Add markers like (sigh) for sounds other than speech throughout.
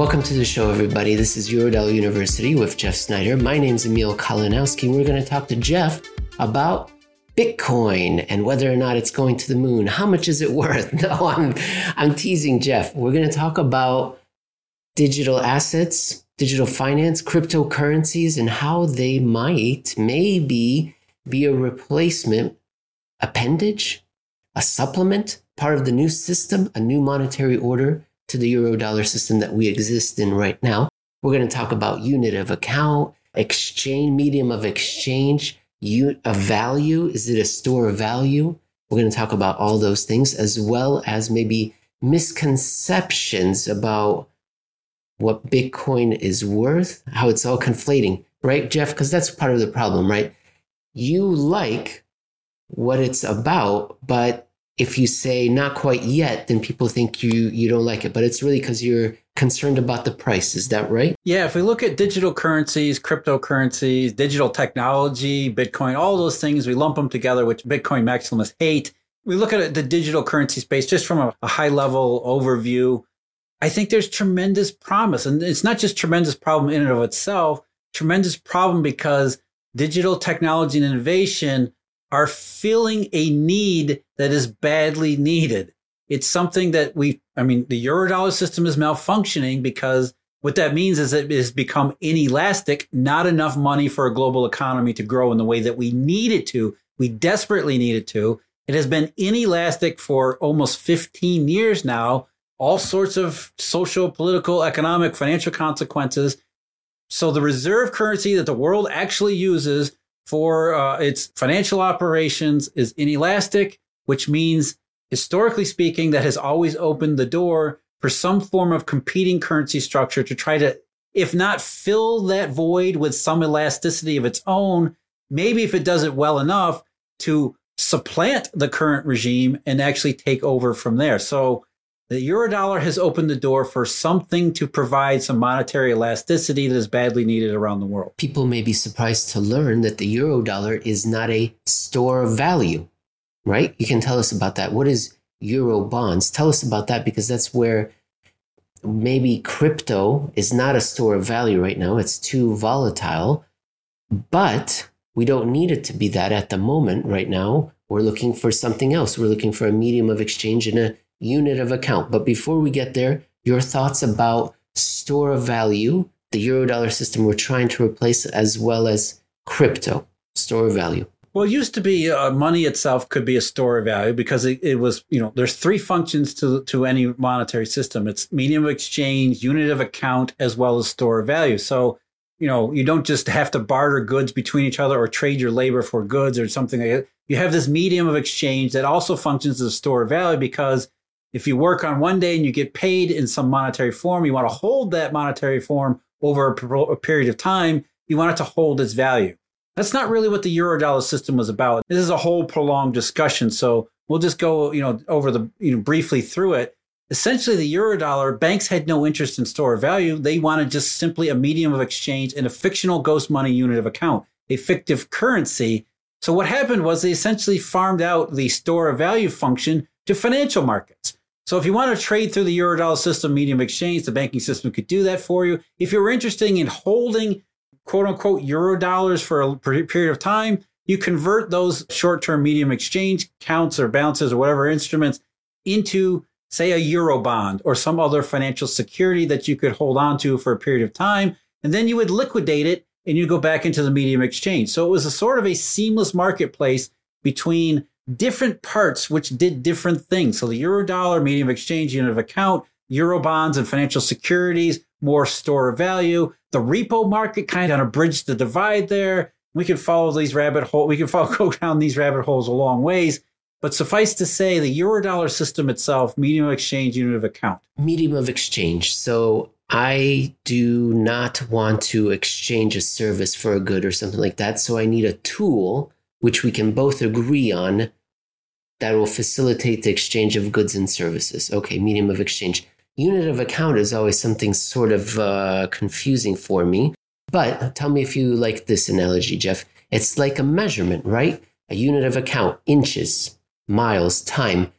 Welcome to the show, everybody. This is Eurodollar University with Jeff Snider. My name's Emil Kalinowski. We're going to talk to Jeff about Bitcoin and whether or not it's going to the moon. How much is it worth? (laughs) No, I'm, I'm teasing Jeff. We're going to talk about digital assets, digital finance, cryptocurrencies, and how they might maybe be a replacement appendage, a supplement, part of the new system, a new monetary order to the euro dollar system that we exist in right now. We're going to talk about unit of account, exchange, medium of exchange, a value. Is it a store of value? We're going to talk about all those things as well as maybe misconceptions about what Bitcoin is worth, how it's all conflating, right, Jeff? Because that's part of the problem, right? You like what it's about, but if you say not quite yet, then people think you you don't like it. But it's really because you're concerned about the price. Is that right? Yeah. If we look at digital currencies, cryptocurrencies, digital technology, Bitcoin, all those things, we lump them together, which Bitcoin maximalists hate. We look at the digital currency space just from a, a high level overview. I think there's tremendous promise, and it's not just tremendous problem in and of itself. Tremendous problem because digital technology and innovation are filling a need that is badly needed. It's something that we, I mean, the Eurodollar system is malfunctioning because what that means is it has become inelastic, not enough money for a global economy to grow in the way that we need it to. We desperately need it to. It has been inelastic for almost 15 years now, all sorts of social, political, economic, financial consequences. So the reserve currency that the world actually uses for uh, its financial operations is inelastic, which means, historically speaking, that has always opened the door for some form of competing currency structure to try to, if not fill that void with some elasticity of its own, maybe if it does it well enough to supplant the current regime and actually take over from there. So the eurodollar has opened the door for something to provide some monetary elasticity that is badly needed around the world. People may be surprised to learn that the eurodollar is not a store of value, right? You can tell us about that. What is euro bonds? Tell us about that because that's where maybe crypto is not a store of value right now. It's too volatile, but we don't need it to be that at the moment right now. We're looking for something else. We're looking for a medium of exchange in a unit of account. But before we get there, your thoughts about store of value, the Eurodollar system we're trying to replace, as well as crypto, store of value. Well, it used to be uh, money itself could be a store of value because it, it, was, you know, there's three functions to, to any monetary system. It's medium of exchange, unit of account, as well as store of value. So, you know, you don't just have to barter goods between each other or trade your labor for goods or something like that. You have this medium of exchange that also functions as a store of value because if you work on one day and you get paid in some monetary form, you want to hold that monetary form over a, period of time. You want it to hold its value. That's not really what the Eurodollar system was about. This is a whole prolonged discussion. So we'll just go, you know, over the, you know, briefly through it. Essentially, the Eurodollar, banks had no interest in store of value. They wanted just simply a medium of exchange and a fictional ghost money unit of account, a fictive currency. So what happened was they essentially farmed out the store of value function to financial markets. So if you want to trade through the Eurodollar system medium exchange, the banking system could do that for you. If you're interested in holding quote unquote Eurodollars for a period of time, you convert those short term medium exchange counts or balances or whatever instruments into, say, a Euro bond or some other financial security that you could hold on to for a period of time. And then you would liquidate it and you go back into the medium exchange. So it was a sort of a seamless marketplace between different parts which did different things. So the euro dollar, medium of exchange, unit of account, euro bonds and financial securities, more store of value. The repo market kind of bridged the divide there. We could follow these rabbit hole. We could follow (laughs) go down these rabbit holes a long ways. But suffice to say, the euro dollar system itself, medium of exchange, unit of account. Medium of exchange. So I do not want to exchange a service for a good or something like that. So I need a tool which we can both agree on that will facilitate the exchange of goods and services. Okay, medium of exchange. Unit of account is always something sort of uh, confusing for me. But tell me if you like this analogy, Jeff. It's like a measurement, right? A unit of account, inches, miles, time.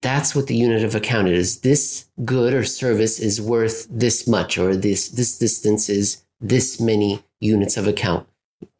That's what the unit of account is. This good or service is worth this much, or this this distance is this many units of account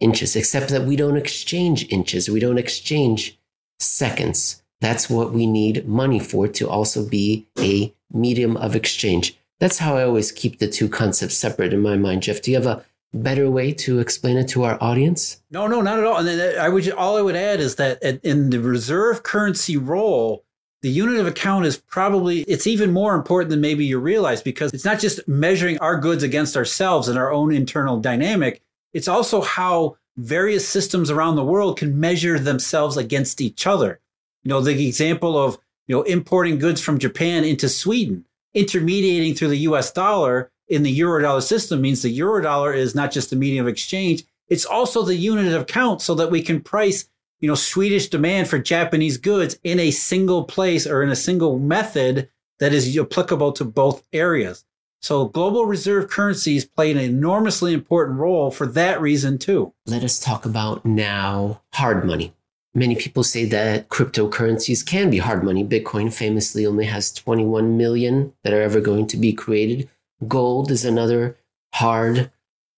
inches, except that we don't exchange inches. We don't exchange seconds. That's what we need money for to also be a medium of exchange. That's how I always keep the two concepts separate in my mind. Jeff, do you have a better way to explain it to our audience? No, no, not at all. And then uh, I would all I would add is that in the reserve currency role, the unit of account is probably it's even more important than maybe you realize because it's not just measuring our goods against ourselves and our own internal dynamic it's also how various systems around the world can measure themselves against each other. You know, the example of, you know, importing goods from Japan into Sweden, intermediating through the US dollar in the euro dollar system means the euro dollar is not just a medium of exchange, it's also the unit of count so that we can price, you know, Swedish demand for Japanese goods in a single place or in a single method that is applicable to both areas. So global reserve currencies play an enormously important role for that reason too. Let us talk about now hard money. Many people say that cryptocurrencies can be hard money. Bitcoin famously only has 21 million that are ever going to be created. Gold is another hard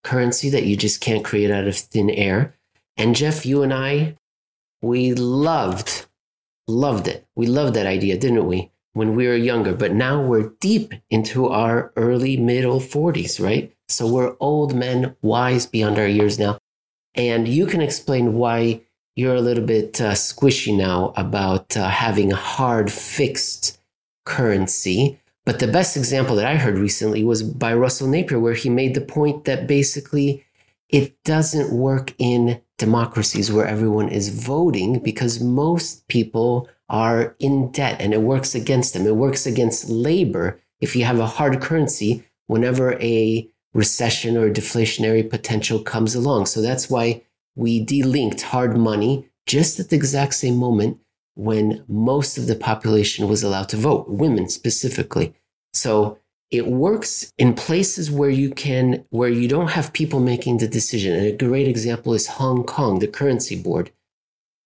currency that you just can't create out of thin air. And Jeff, you and I, we loved, loved it. We loved that idea, didn't we? When we were younger, but now we're deep into our early middle 40s, right? So we're old men, wise beyond our years now. And you can explain why you're a little bit uh, squishy now about uh, having a hard fixed currency. But the best example that I heard recently was by Russell Napier, where he made the point that basically it doesn't work in democracies where everyone is voting because most people are in debt and it works against them. It works against labor if you have a hard currency whenever a recession or deflationary potential comes along. So that's why we delinked hard money just at the exact same moment when most of the population was allowed to vote, women specifically. So it works in places where you can where you don't have people making the decision. And a great example is Hong Kong, the currency board.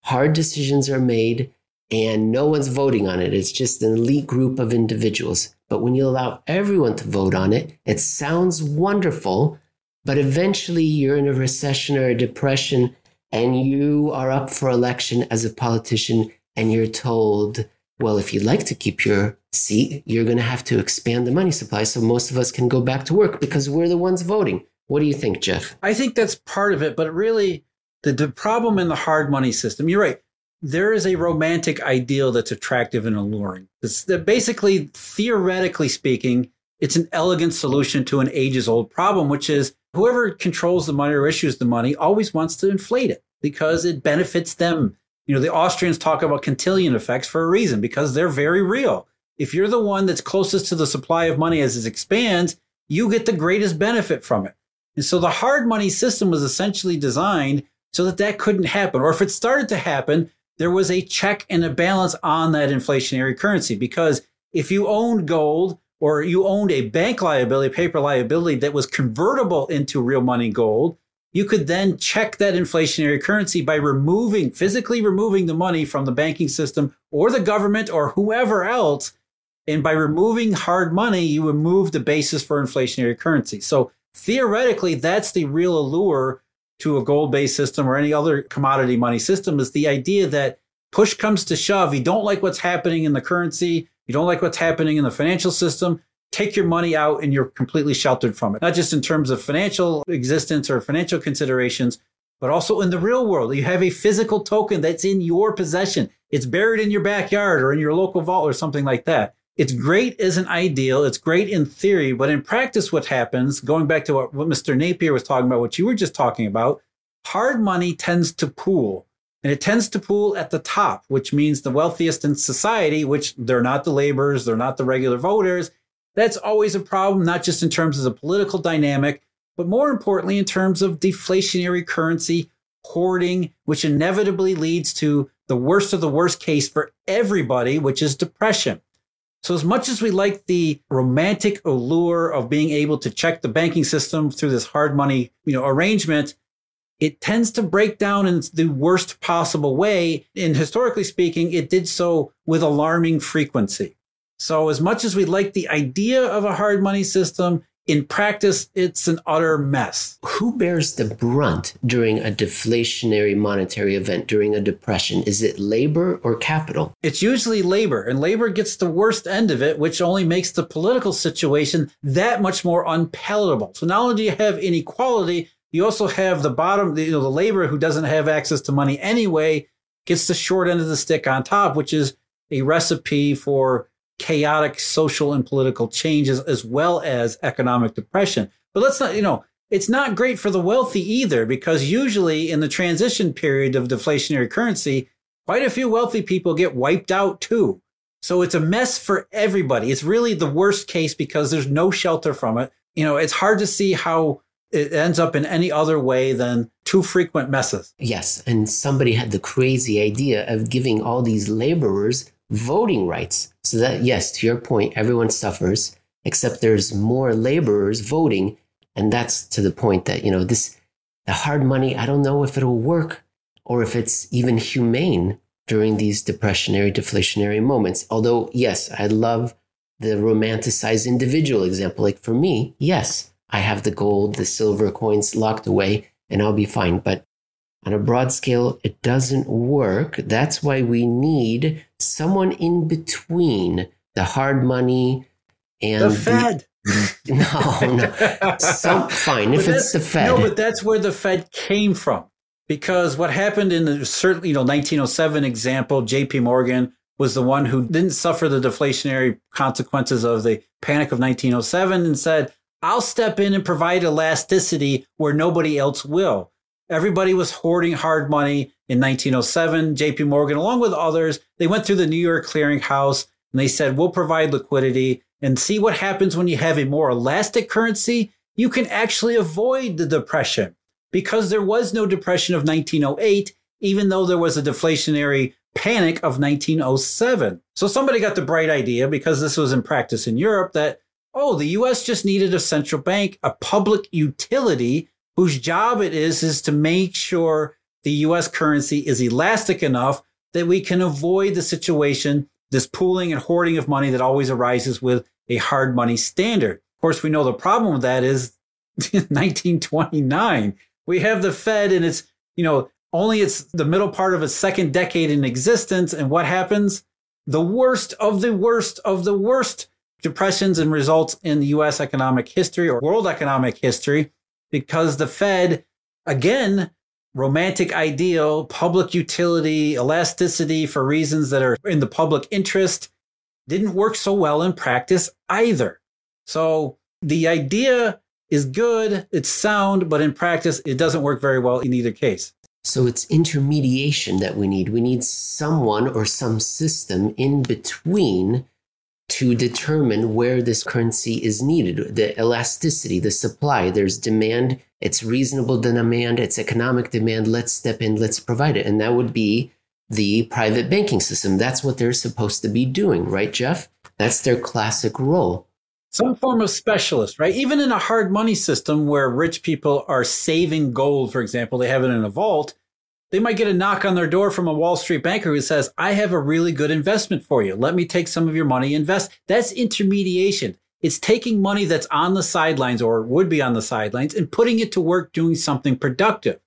Hard decisions are made and no one's voting on it. It's just an elite group of individuals. But when you allow everyone to vote on it, it sounds wonderful, but eventually you're in a recession or a depression and you are up for election as a politician and you're told, well, if you'd like to keep your seat, you're going to have to expand the money supply so most of us can go back to work because we're the ones voting. What do you think, Jeff? I think that's part of it, but really the, the problem in the hard money system, you're right there is a romantic ideal that's attractive and alluring. It's basically, theoretically speaking, it's an elegant solution to an ages old problem, which is whoever controls the money or issues the money always wants to inflate it because it benefits them. You know, the Austrians talk about cantillon effects for a reason because they're very real. If you're the one that's closest to the supply of money as it expands, you get the greatest benefit from it. And so the hard money system was essentially designed so that that couldn't happen. Or if it started to happen, there was a check and a balance on that inflationary currency because if you owned gold or you owned a bank liability, paper liability that was convertible into real money gold, you could then check that inflationary currency by removing, physically removing the money from the banking system or the government or whoever else. And by removing hard money, you remove the basis for inflationary currency. So theoretically, that's the real allure to a gold based system or any other commodity money system is the idea that push comes to shove, you don't like what's happening in the currency, you don't like what's happening in the financial system, take your money out and you're completely sheltered from it. Not just in terms of financial existence or financial considerations, but also in the real world. You have a physical token that's in your possession. It's buried in your backyard or in your local vault or something like that. It's great as an ideal. It's great in theory, but in practice, what happens, going back to what, what Mr. Napier was talking about, what you were just talking about, hard money tends to pool. And it tends to pool at the top, which means the wealthiest in society, which they're not the laborers, they're not the regular voters. That's always a problem, not just in terms of the political dynamic, but more importantly, in terms of deflationary currency hoarding, which inevitably leads to the worst of the worst case for everybody, which is depression. So, as much as we like the romantic allure of being able to check the banking system through this hard money, you know, arrangement, it tends to break down in the worst possible way. And historically speaking, it did so with alarming frequency. So, as much as we like the idea of a hard money system, in practice, it's an utter mess. Who bears the brunt during a deflationary monetary event during a depression? Is it labor or capital? It's usually labor, and labor gets the worst end of it, which only makes the political situation that much more unpalatable. So not only do you have inequality, you also have the bottom, you know, the labor who doesn't have access to money anyway gets the short end of the stick on top, which is a recipe for chaotic social and political changes as well as economic depression. But let's not, you know, it's not great for the wealthy either, because usually in the transition period of deflationary currency, quite a few wealthy people get wiped out too. So it's a mess for everybody. It's really the worst case because there's no shelter from it. You know, it's hard to see how it ends up in any other way than too frequent messes. Yes. And somebody had the crazy idea of giving all these laborers voting rights. So that, yes, to your point, everyone suffers, except there's more laborers voting. And that's to the point that, you know, this, the hard money, I don't know if it'll work or if it's even humane during these depressionary, deflationary moments. Although, yes, I love the romanticized individual example. Like for me, yes, I have the gold, the silver coins locked away, and I'll be fine. But on a broad scale, it doesn't work. That's why we need someone in between the hard money and the Fed. The, (laughs) no, no. Some, fine, if it's the Fed. No, but that's where the Fed came from. Because what happened in the certainly, you know, 1907 example, JP Morgan was the one who didn't suffer the deflationary consequences of the panic of 1907 and said, I'll step in and provide elasticity where nobody else will. Everybody was hoarding hard money in 1907. JP Morgan, along with others, they went through the New York clearinghouse and they said, we'll provide liquidity and see what happens when you have a more elastic currency. You can actually avoid the depression because there was no depression of 1908, even though there was a deflationary panic of 1907. So somebody got the bright idea because this was in practice in Europe that, oh, the US just needed a central bank, a public utility whose job it is is to make sure the US currency is elastic enough that we can avoid the situation, this pooling and hoarding of money that always arises with a hard money standard. Of course, we know the problem with that is (laughs) 1929. We have the Fed and it's, you know, only it's the middle part of a second decade in existence. And what happens? The worst of the worst of the worst depressions and results in the US economic history or world economic history because the Fed, again, romantic ideal, public utility, elasticity for reasons that are in the public interest, didn't work so well in practice either. So the idea is good, it's sound, but in practice, it doesn't work very well in either case. So it's intermediation that we need. We need someone or some system in between to determine where this currency is needed. The elasticity the supply there's demand it's reasonable demand it's economic demand let's step in let's provide it. And that would be the private banking system. That's what they're supposed to be doing right jeff? That's their classic role. Some form of specialist right? Even in a hard money system where rich people are saving gold for example they have it in a vault they might get a knock on their door from a Wall Street banker who says, I have a really good investment for you. Let me take some of your money, invest. That's intermediation. It's taking money that's on the sidelines or would be on the sidelines and putting it to work doing something productive.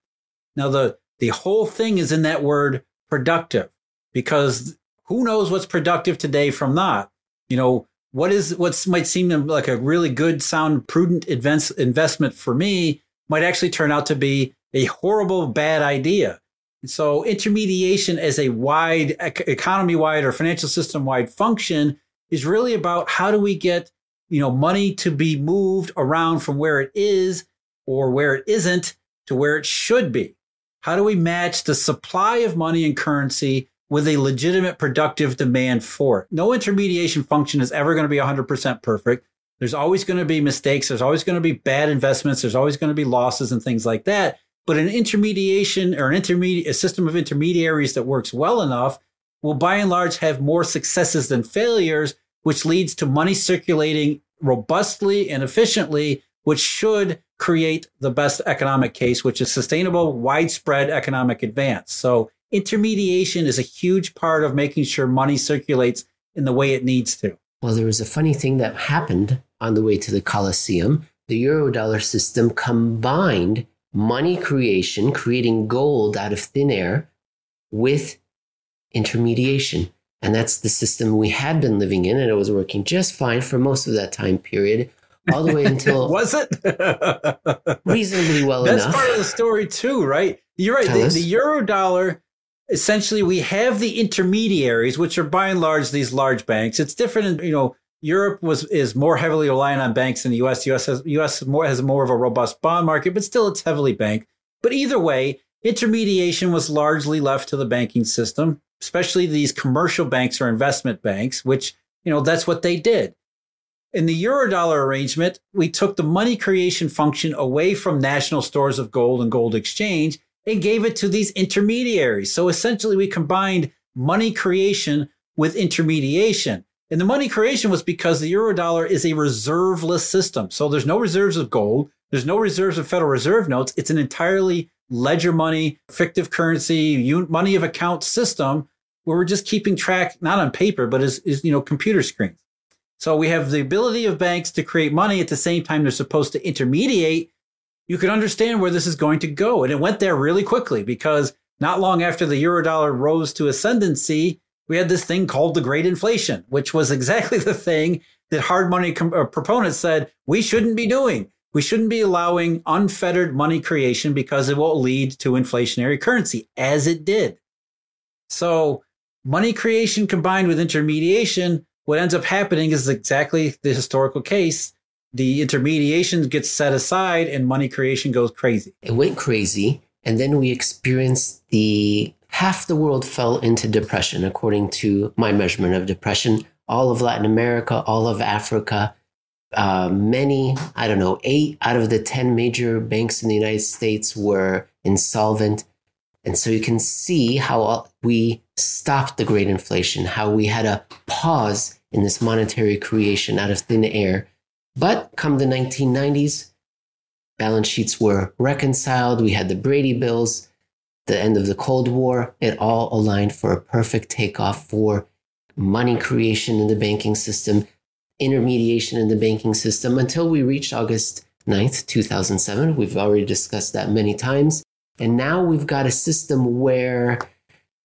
Now, the, the whole thing is in that word productive because who knows what's productive today from not? You know, what is what might seem like a really good, sound, prudent investment for me might actually turn out to be a horrible, bad idea. So intermediation as a wide economy wide or financial system wide function is really about how do we get, you know, money to be moved around from where it is or where it isn't to where it should be. How do we match the supply of money and currency with a legitimate productive demand for it? No intermediation function is ever going to be 100% perfect. There's always going to be mistakes. There's always going to be bad investments. There's always going to be losses and things like that. But an intermediation or an intermediate a system of intermediaries that works well enough will by and large have more successes than failures, which leads to money circulating robustly and efficiently, which should create the best economic case, which is sustainable, widespread economic advance. So intermediation is a huge part of making sure money circulates in the way it needs to. Well, there was a funny thing that happened on the way to the Colosseum. The Eurodollar system combined money creation, creating gold out of thin air, with intermediation. And that's the system we had been living in, and it was working just fine for most of that time period, all the way (laughs) until was it (laughs) reasonably well that's enough. That's part of the story too, right? You're right. The, the, euro dollar, essentially, we have the intermediaries, which are by and large these large banks. It's different, in, you know. Europe was is more heavily reliant on banks than the U.S. The U.S. has U.S. more has more of a robust bond market, but still it's heavily banked. But either way, intermediation was largely left to the banking system, especially these commercial banks or investment banks, which you know that's what they did. In the Eurodollar arrangement, we took the money creation function away from national stores of gold and gold exchange and gave it to these intermediaries. So essentially, we combined money creation with intermediation. And the money creation was because the Eurodollar is a reserveless system. So there's no reserves of gold, there's no reserves of Federal Reserve notes. It's an entirely ledger money, fictive currency, money of account system where we're just keeping track, not on paper, but as, as you know, computer screens. So we have the ability of banks to create money at the same time they're supposed to intermediate. You can understand where this is going to go. And it went there really quickly because not long after the eurodollar rose to ascendancy, we had this thing called the Great Inflation, which was exactly (laughs) the thing that hard money com- uh, proponents said we shouldn't be doing. We shouldn't be allowing unfettered money creation because it will lead to inflationary currency, as it did. So, money creation combined with intermediation what ends up happening is exactly the historical case. The intermediation gets set aside and money creation goes crazy. It went crazy. And then we experienced the half the world fell into depression, according to my measurement of depression. All of Latin America, all of Africa, uh, many, I don't know, eight out of the 10 major banks in the United States were insolvent. And so you can see how we stopped the great inflation, how we had a pause in this monetary creation out of thin air. But come the 1990s, balance sheets were reconciled. We had the Brady Bills, the end of the Cold War. It all aligned for a perfect takeoff for money creation in the banking system, intermediation in the banking system until we reached August 9th, 2007. We've already discussed that many times. And now we've got a system where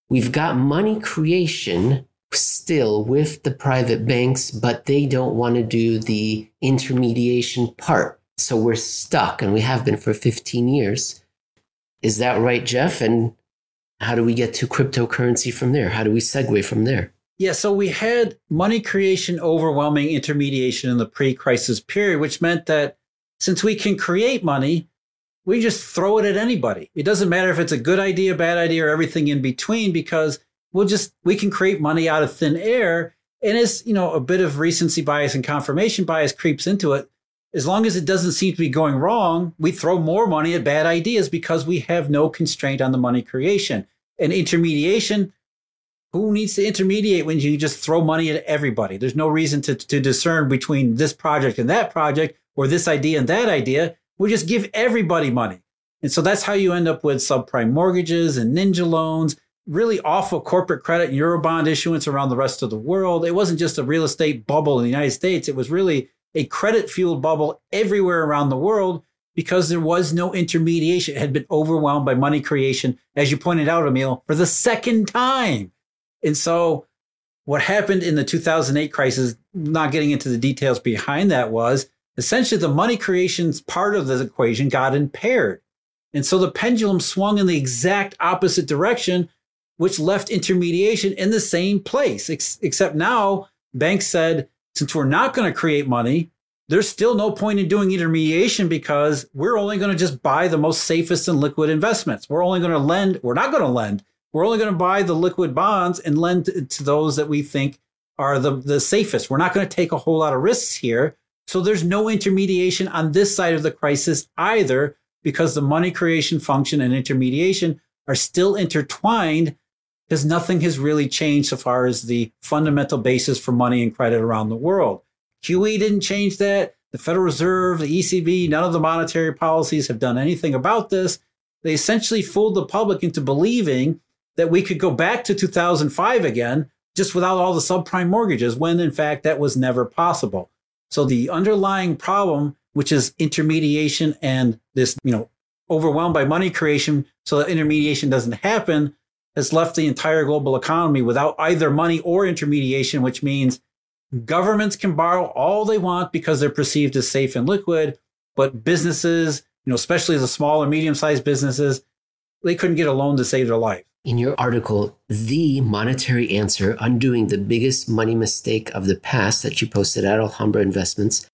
we've got money creation still with the private banks, but they don't want to do the intermediation part. So we're stuck, and we have been for 15 years. Is that right, Jeff? And how do we get to cryptocurrency from there? How do we segue from there? Yeah, so we had money creation overwhelming intermediation in the pre crisis period, which meant that since we can create money, we just throw it at anybody. It doesn't matter if it's a good idea, bad idea, or everything in between, because we'll just we can create money out of thin air and as you know a bit of recency bias and confirmation bias creeps into it as long as it doesn't seem to be going wrong we throw more money at bad ideas because we have no constraint on the money creation. And intermediation who needs to intermediate when you just throw money at everybody? There's no reason to, to discern between this project and that project or this idea and that idea. We just give everybody money. And so that's how you end up with subprime mortgages and ninja loans really awful corporate credit and Eurobond issuance around the rest of the world. It wasn't just a real estate bubble in the United States, it was really a credit fueled bubble everywhere around the world because there was no intermediation. It had been overwhelmed by money creation, as you pointed out, Emil, for the second time. And so, what happened in the 2008 crisis, not getting into the details behind that, was essentially the money creation part of the equation got impaired. And so the pendulum swung in the exact opposite direction which left intermediation in the same place. Ex- except now, banks said, since we're not going to create money, there's still no point in doing intermediation because we're only going to just buy the most safest and liquid investments. We're only going to lend, we're not going to lend. We're only going to buy the liquid bonds and lend to those that we think are the, the safest. We're not going to take a whole lot of risks here. So there's no intermediation on this side of the crisis either because the money creation function and intermediation are still intertwined because nothing has really changed so far as the fundamental basis for money and credit around the world. QE didn't change that. The Federal Reserve, the ECB, none of the monetary policies have done anything about this. They essentially fooled the public into believing that we could go back to 2005 again just without all the subprime mortgages, when in fact that was never possible. So the underlying problem, which is intermediation and this, you know, overwhelmed by money creation so that intermediation doesn't happen, has left the entire global economy without either money or intermediation, which means governments can borrow all they want because they're perceived as safe and liquid, but businesses, you know, especially the small or medium-sized businesses, they couldn't get a loan to save their life. In your article, The Monetary Answer Undoing the Biggest Money Mistake of the Past, that you posted at Alhambra Investments,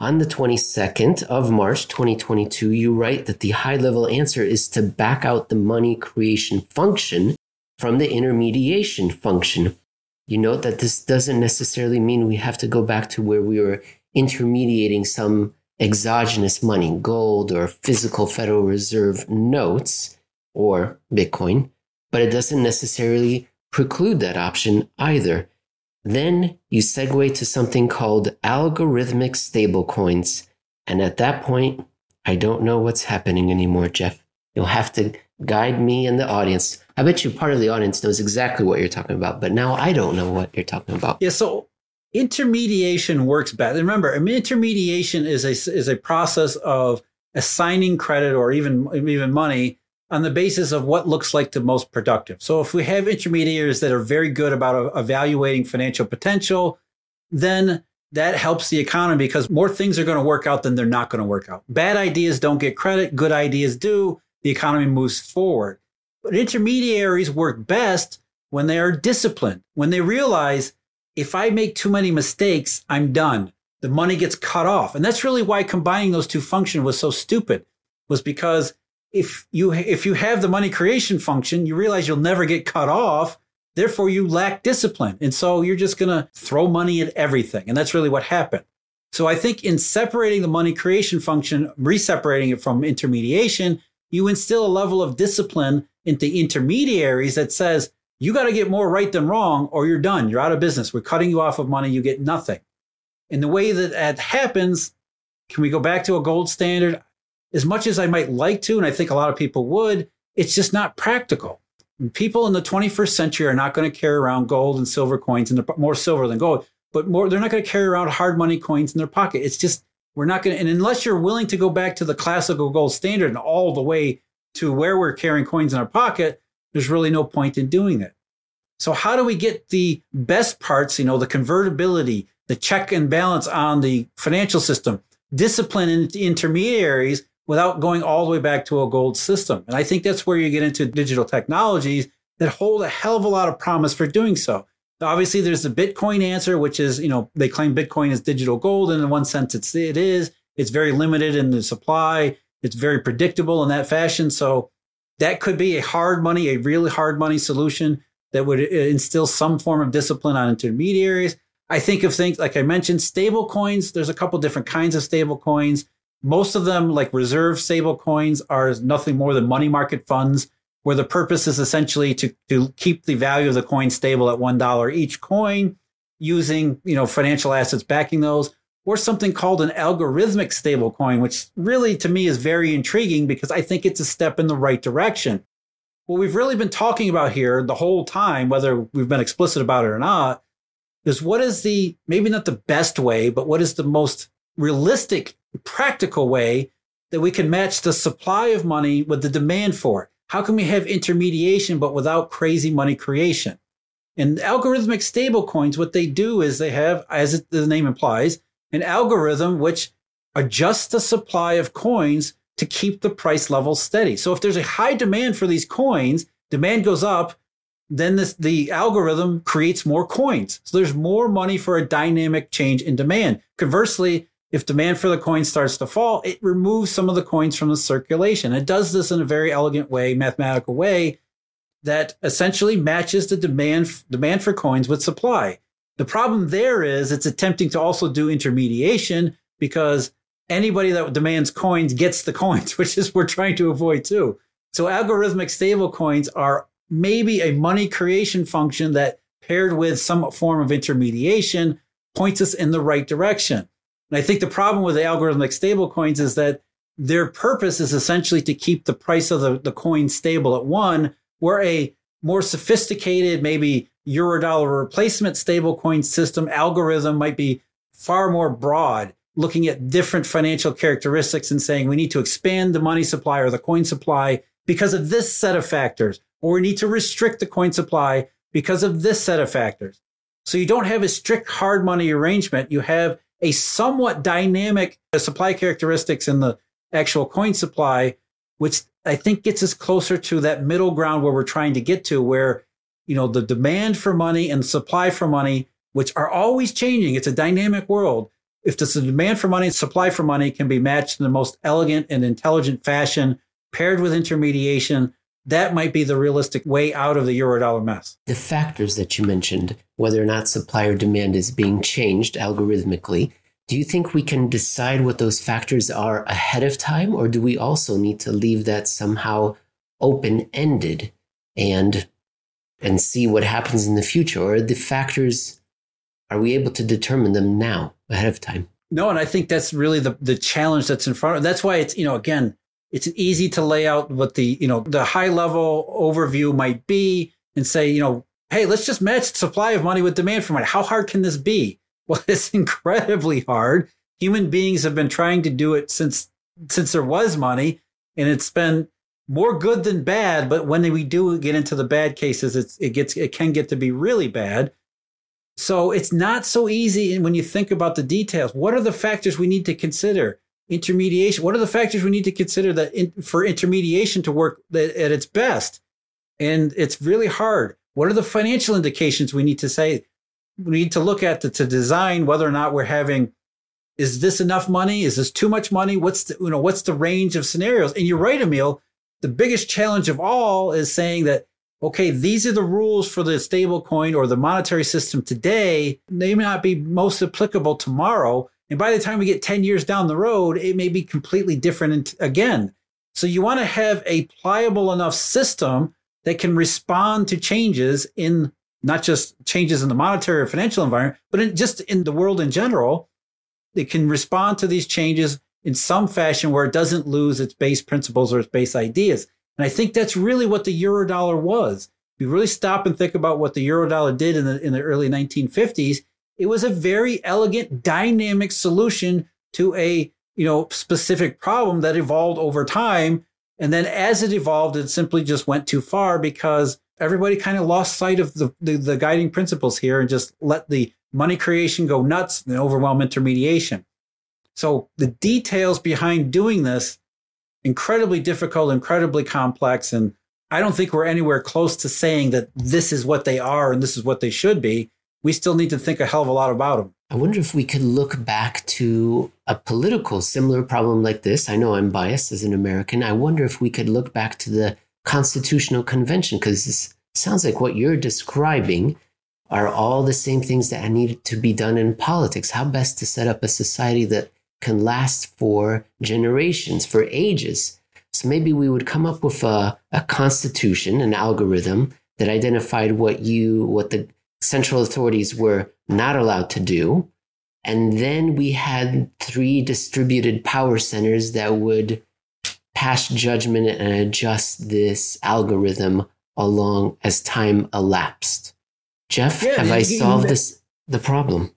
on the 22nd of March 2022, you write that the high level answer is to back out the money creation function from the intermediation function. You note that this doesn't necessarily mean we have to go back to where we were intermediating some exogenous money, gold or physical Federal Reserve notes or Bitcoin, but it doesn't necessarily preclude that option either. Then you segue to something called algorithmic stablecoins. And at that point, I don't know what's happening anymore, Jeff. You'll have to guide me and the audience. I bet you part of the audience knows exactly what you're talking about, but now I don't know what you're talking about. Yeah, so intermediation works best. Remember, intermediation is a is a process of assigning credit or even even money on the basis of what looks like the most productive. So if we have intermediaries that are very good about evaluating financial potential, then that helps the economy because more things are going to work out than they're not going to work out. Bad ideas don't get credit, good ideas do. The economy moves forward. But intermediaries work best when they are disciplined, when they realize if I make too many mistakes, I'm done. The money gets cut off. And that's really why combining those two functions was so stupid, was because if you if you have the money creation function, you realize you'll never get cut off. Therefore, you lack discipline, and so you're just going to throw money at everything, and that's really what happened. So I think in separating the money creation function, reseparating it from intermediation, you instill a level of discipline into intermediaries that says you got to get more right than wrong, or you're done. You're out of business. We're cutting you off of money. You get nothing. And the way that that happens, can we go back to a gold standard? as much as I might like to, and I think a lot of people would, it's just not practical. People in the 21st century are not going to carry around gold and silver coins, and more silver than gold, but more they're not going to carry around hard money coins in their pocket. It's just we're not going to, and unless you're willing to go back to the classical gold standard and all the way to where we're carrying coins in our pocket, there's really no point in doing it. So how do we get the best parts, you know, the convertibility, the check and balance on the financial system, discipline in intermediaries without going all the way back to a gold system. And I think that's where you get into digital technologies that hold a hell of a lot of promise for doing so. Obviously, there's the Bitcoin answer, which is, you know, they claim Bitcoin is digital gold. And in one sense, it's, it is. It's very limited in the supply. It's very predictable in that fashion. So that could be a hard money, a really hard money solution that would uh, instill some form of discipline on intermediaries. I think of things like I mentioned, stable coins. There's a couple different kinds of stable coins. Most of them, like reserve stable coins, are nothing more than money market funds where the purpose is essentially to, to keep the value of the coin stable at $1 each coin using you know financial assets backing those or something called an algorithmic stable coin which really to me is very intriguing because i think it's a step in the right direction what we've really been talking about here the whole time whether we've been explicit about it or not is what is the maybe not the best way but what is the most realistic practical way that we can match the supply of money with the demand for it. How can we have intermediation but without crazy money creation? And algorithmic stablecoins, what they do is they have, as the name implies, an algorithm which adjusts the supply of coins to keep the price level steady. So if there's a high demand for these coins, demand goes up, then this, the algorithm creates more coins. So there's more money for a dynamic change in demand. Conversely, if demand for the coin starts to fall, it removes some of the coins from the circulation. It does this in a very elegant way, mathematical way that essentially matches the demand demand for coins with supply. The problem there is it's attempting to also do intermediation because anybody that demands coins gets the (laughs) coins, which is we're trying to avoid too. So algorithmic stable coins are maybe a money creation function that paired with some form of intermediation points us in the right direction. And I think the problem with the algorithmic stable coins is that their purpose is essentially to keep the price of the, the coin stable at one, where a more sophisticated, maybe eurodollar replacement stablecoin system algorithm might be far more broad, looking at different financial characteristics and saying we need to expand the money supply or the coin supply because of this set of factors, or we need to restrict the coin supply because of this set of factors. So you don't have a strict hard money arrangement. You have a somewhat dynamic uh, supply characteristics in the actual coin supply, which I think gets us closer to that middle ground where we're trying to get to, where you know the demand for money and supply for money, which are always changing. It's a dynamic world. If the demand for money and supply for money can be matched in the most elegant and intelligent fashion, paired with intermediation, that might be the realistic way out of the eurodollar mess. The factors that you mentioned, whether or not supply or demand is being changed algorithmically, do you think we can decide what those factors are ahead of time, or do we also need to leave that somehow open ended and and see what happens in the future? Or the factors are we able to determine them now ahead of time? No, and I think that's really the the challenge that's in front of. That's why it's you know again it's easy to lay out what the you know the high level overview might be and say you know hey let's just match supply of money with demand for money. How hard can this be? (laughs) Well, it's incredibly hard. Human beings have been trying to do it since since there was money, and it's been more good than bad. But when we do get into the bad cases, it's, it gets it can get to be really bad. So it's not so easy. When you think about the details, what are the factors we need to consider? Intermediation. What are the factors we need to consider that in, for intermediation to work at its best? And it's really hard. What are the financial indications we need to say? we need to look at to, to design whether or not we're having is this enough money is this too much money what's the you know what's the range of scenarios and you're right emil the biggest challenge of all is saying that okay these are the rules for the stable coin or the monetary system today they may not be most applicable tomorrow and by the time we get 10 years down the road it may be completely different again so you want to have a pliable enough system that can respond to changes in not just changes in the monetary or financial environment, but in, just in the world in general. It can respond to these changes in some fashion where it doesn't lose its base principles or its base ideas. And I think that's really what the eurodollar was. If you really stop and think about what the eurodollar did in the, in the early 1950s, it was a very elegant, dynamic solution to a you know specific problem that evolved over time. And then as it evolved, it simply just went too far because everybody kind of lost sight of the, the, the guiding principles here and just let the money creation go nuts and overwhelm intermediation. So the details behind doing this incredibly difficult, incredibly complex, and I don't think we're anywhere close to saying that this is what they are and this is what they should be. We still need to think a hell of a lot about them. I wonder if we could look back to a political similar problem like this. I know I'm biased as an American. I wonder if we could look back to the constitutional convention because this sounds like what you're describing are all the same things that need to be done in politics. How best to set up a society that can last for generations, for ages. So maybe we would come up with a, a constitution, an algorithm that identified what you, what the central authorities were not allowed to do. And then we had three distributed power centers that would pass judgment and adjust this algorithm along as time elapsed. Jeff, yeah, have I solved this the problem?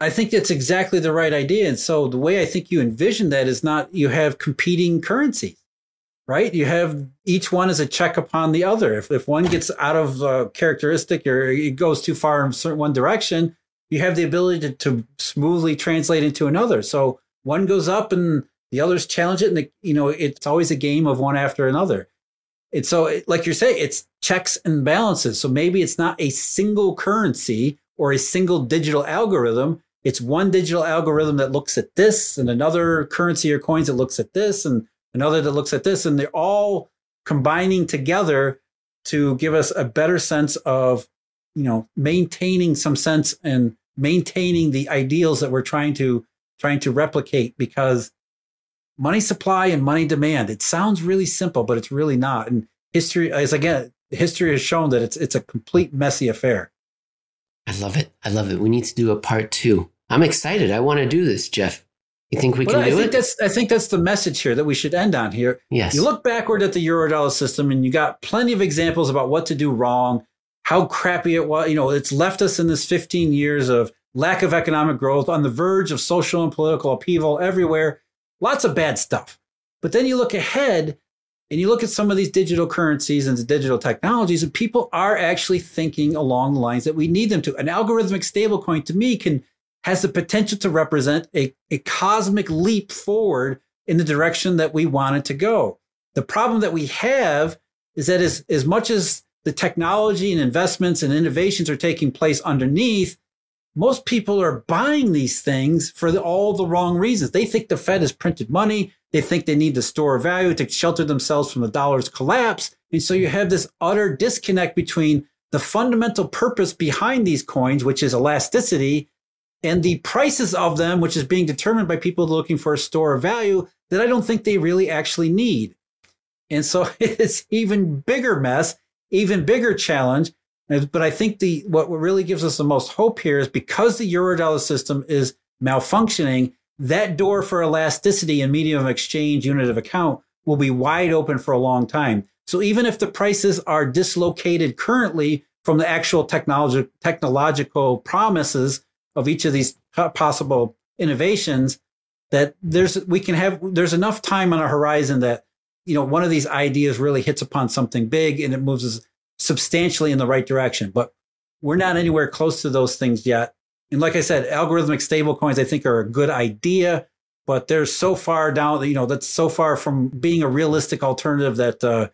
I think that's exactly the right idea. And so the way I think you envision that is not you have competing currencies, right? You have each one as a check upon the other. If, if one gets out of uh, characteristic or it goes too far in certain one direction, you have the ability to, to smoothly translate into another. So one goes up and the others challenge it, and the, you know it's always a game of one after another. And so, like you're saying, it's checks and balances. So maybe it's not a single currency or a single digital algorithm. It's one digital algorithm that looks at this, and another currency or coins that looks at this, and another that looks at this, and they're all combining together to give us a better sense of, you know, maintaining some sense and maintaining the ideals that we're trying to trying to replicate because money supply and money demand. It sounds really simple, but it's really not. And history, as again, history has shown that it's it's a complete messy affair. I love it. I love it. We need to do a part two. I'm excited. I want to do this, Jeff. You think we But can I do think it? that's I think that's the message here that we should end on here. Yes. You look backward at the Eurodollar system and you got plenty of examples about what to do wrong, how crappy it was. You know, it's left us in this 15 years of lack of economic growth, on the verge of social and political upheaval everywhere. Lots of bad stuff. But then you look ahead and you look at some of these digital currencies and the digital technologies, and people are actually thinking along the lines that we need them to. An algorithmic stablecoin to me can has the potential to represent a, a cosmic leap forward in the direction that we want it to go. The problem that we have is that as, as much as the technology and investments and innovations are taking place underneath, most people are buying these things for the, all the wrong reasons. They think the Fed has printed money. They think they need to store value to shelter themselves from the dollar's collapse. And so you have this utter disconnect between the fundamental purpose behind these coins, which is elasticity, and the prices of them, which is being determined by people looking for a store of value that I don't think they really actually need. And so (laughs) it's even bigger mess, even bigger challenge. But I think the what really gives us the most hope here is because the Eurodollar system is malfunctioning, that door for elasticity and medium of exchange unit of account will be wide open for a long time. So even if the prices are dislocated currently from the actual technology, technological promises of each of these possible innovations, that there's we can have there's enough time on a horizon that you know one of these ideas really hits upon something big and it moves us substantially in the right direction. But we're not anywhere close to those things yet. And like I said, algorithmic stablecoins I think are a good idea, but they're so far down. You know, that's so far from being a realistic alternative that uh,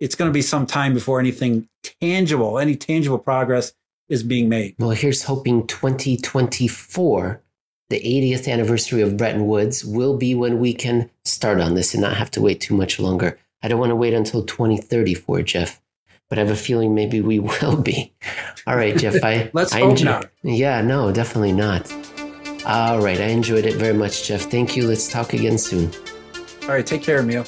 it's going to be some time before anything tangible, any tangible progress is being made. Well, here's hoping 2024, the 80th anniversary of Bretton Woods, will be when we can start on this and not have to wait too much longer. I don't want to wait until 2034, Jeff, but I have a feeling maybe we (laughs) will be. All right, Jeff. I (laughs) let's I hope enjoy- not. Yeah, no, definitely not. All right, I enjoyed it very much, Jeff. Thank you. Let's talk again soon. All right, take care, Emil.